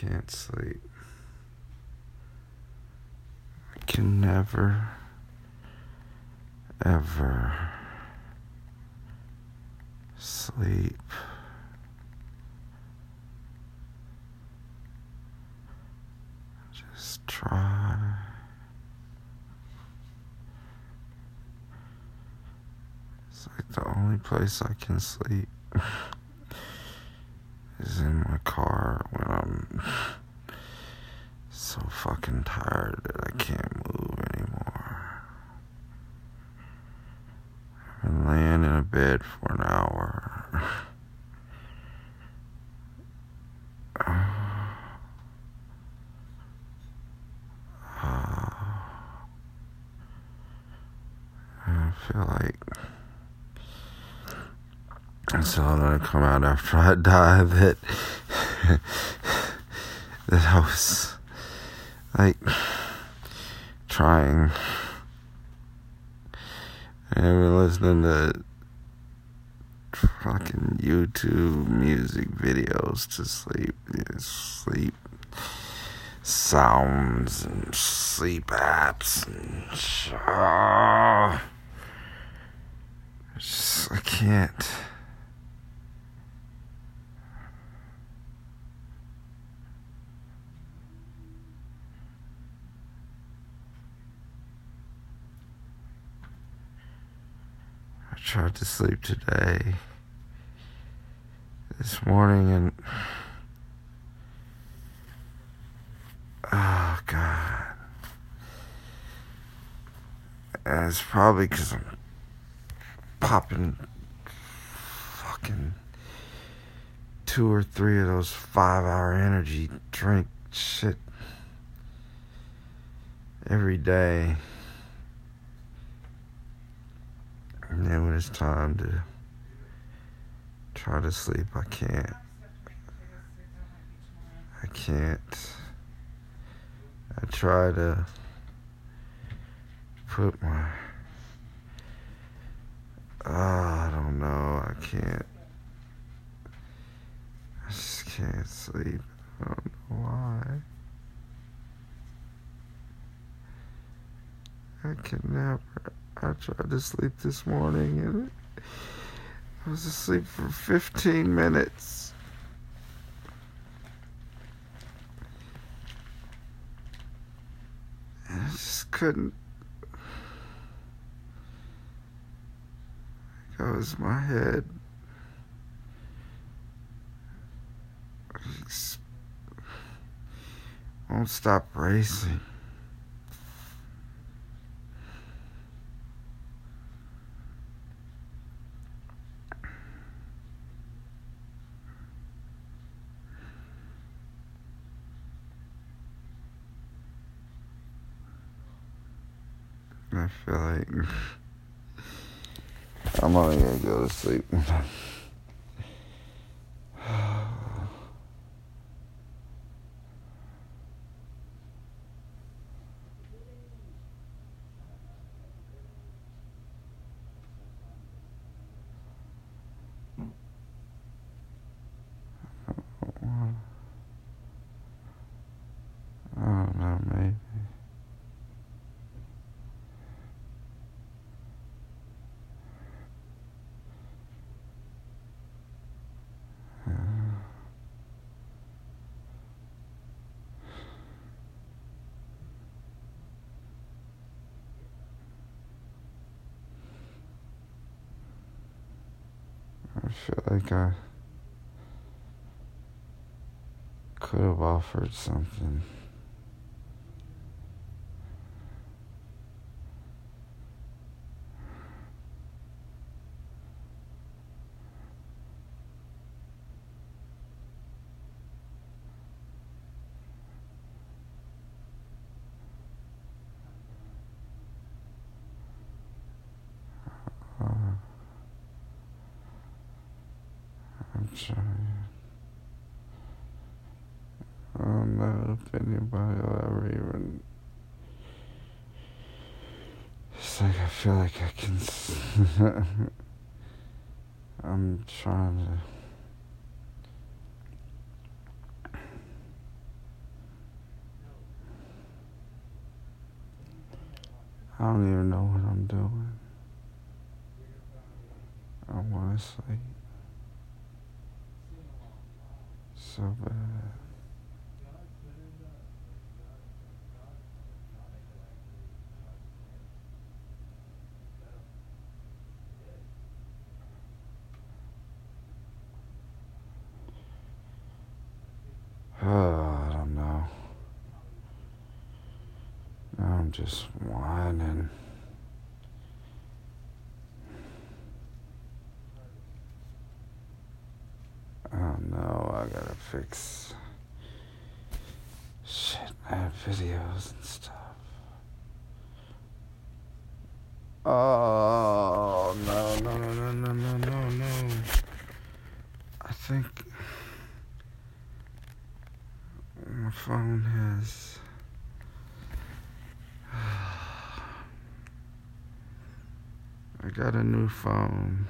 can't sleep. I can never, ever sleep. Just try. It's like the only place I can sleep is in my car when I'm so fucking tired that I can't move anymore. I've been laying in a bed for an hour. I feel like it's all gonna come out after I die that that I was like trying and been listening to fucking YouTube music videos to sleep, sleep sounds and sleep apps and uh, just, I can't. I tried to sleep today, this morning, and oh god, and it's probably because I'm popping fucking two or three of those five-hour energy drink shit every day. And then when it's time to try to sleep, I can't. I can't. I try to put my. Oh, I don't know. I can't. I just can't sleep. I don't know why. I can never. I tried to sleep this morning and I was asleep for 15 minutes. And I just couldn't. Goes my head. Won't stop racing. I feel like I'm only gonna go to sleep. I don't know, maybe. I feel like I could have offered something. I don't know if anybody will ever even. It's like I feel like I can. I'm trying to. I don't even know what I'm doing. I want to sleep. So bad. Oh, I don't know. I'm just whining. Oh no, I gotta fix shit, I have videos and stuff. Oh no no no no no no no no. I think my phone has I got a new phone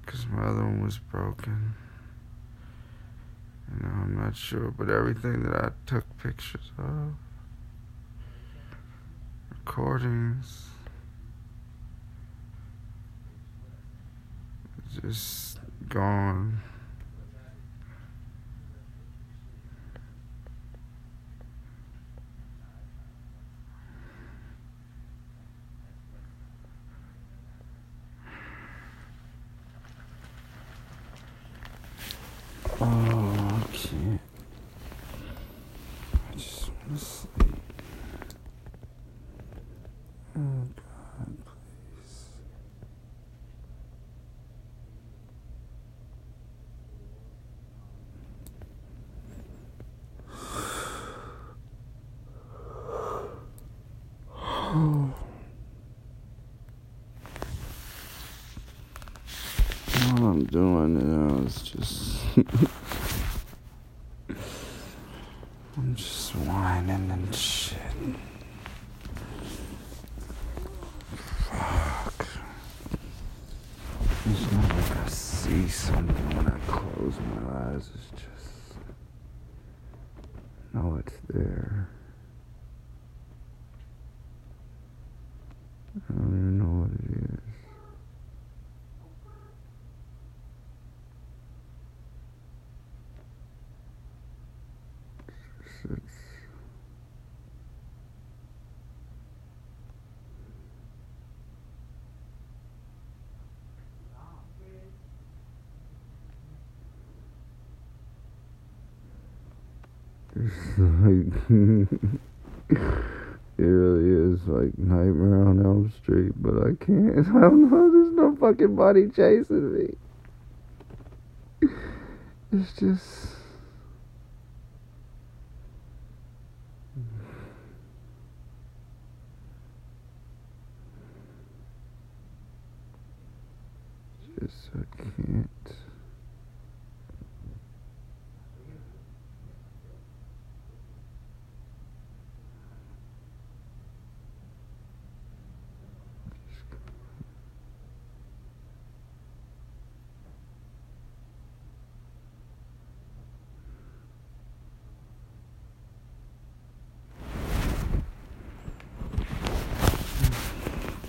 because my other one was broken. I'm not sure, but everything that I took pictures of, recordings, just gone. Oh, I can't. I just want to sleep. Oh, God, please. Doing now is just. I'm just whining and shit. Fuck. It's not like I see something when I close my eyes. It's just. No, it's there. I don't even know what it is. It's, it's It's like it really is like Nightmare on Elm Street, but I can't. I don't know. There's no fucking body chasing me. It's just. Just I can't.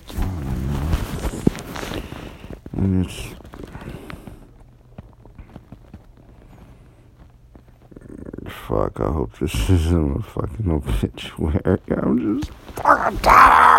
I don't know. And Fuck, I hope this isn't a fucking obituary. I'm just fucking tired.